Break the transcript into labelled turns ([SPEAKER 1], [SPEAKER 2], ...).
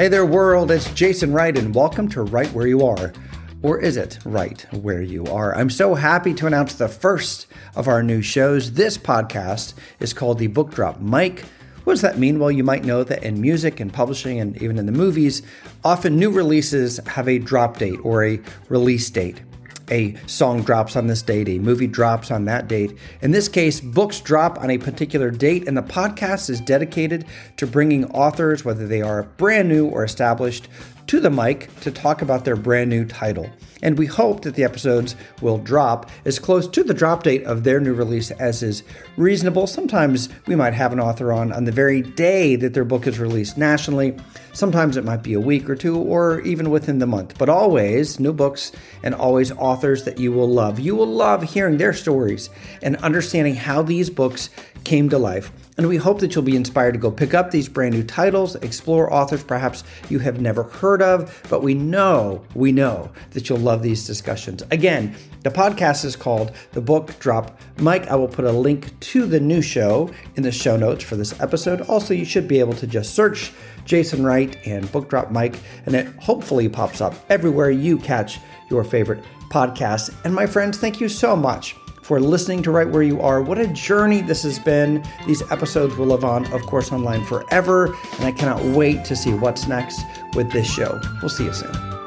[SPEAKER 1] Hey there, world. It's Jason Wright, and welcome to Wright Where You Are. Or is it right where you are? I'm so happy to announce the first of our new shows. This podcast is called the Book Drop Mic. What does that mean? Well, you might know that in music and publishing and even in the movies, often new releases have a drop date or a release date a song drops on this date, a movie drops on that date. In this case, books drop on a particular date, and the podcast is dedicated to bringing authors, whether they are brand new or established, to the mic to talk about their brand new title. And we hope that the episodes will drop as close to the drop date of their new release as is reasonable. Sometimes we might have an author on on the very day that their book is released nationally. Sometimes it might be a week or two or even within the month. But always new books and always authors that you will love. You will love hearing their stories and understanding how these books came to life. And we hope that you'll be inspired to go pick up these brand new titles, explore authors perhaps you have never heard of, but we know, we know that you'll love these discussions. Again, the podcast is called The Book Drop Mic. I will put a link to the new show in the show notes for this episode. Also, you should be able to just search Jason Wright and Book Drop Mic, and it hopefully pops up everywhere you catch your favorite podcasts. And my friends, thank you so much for listening to Wright Where You Are. What a journey this has been. These episodes will live on, of course, online forever, and I cannot wait to see what's next with this show. We'll see you soon.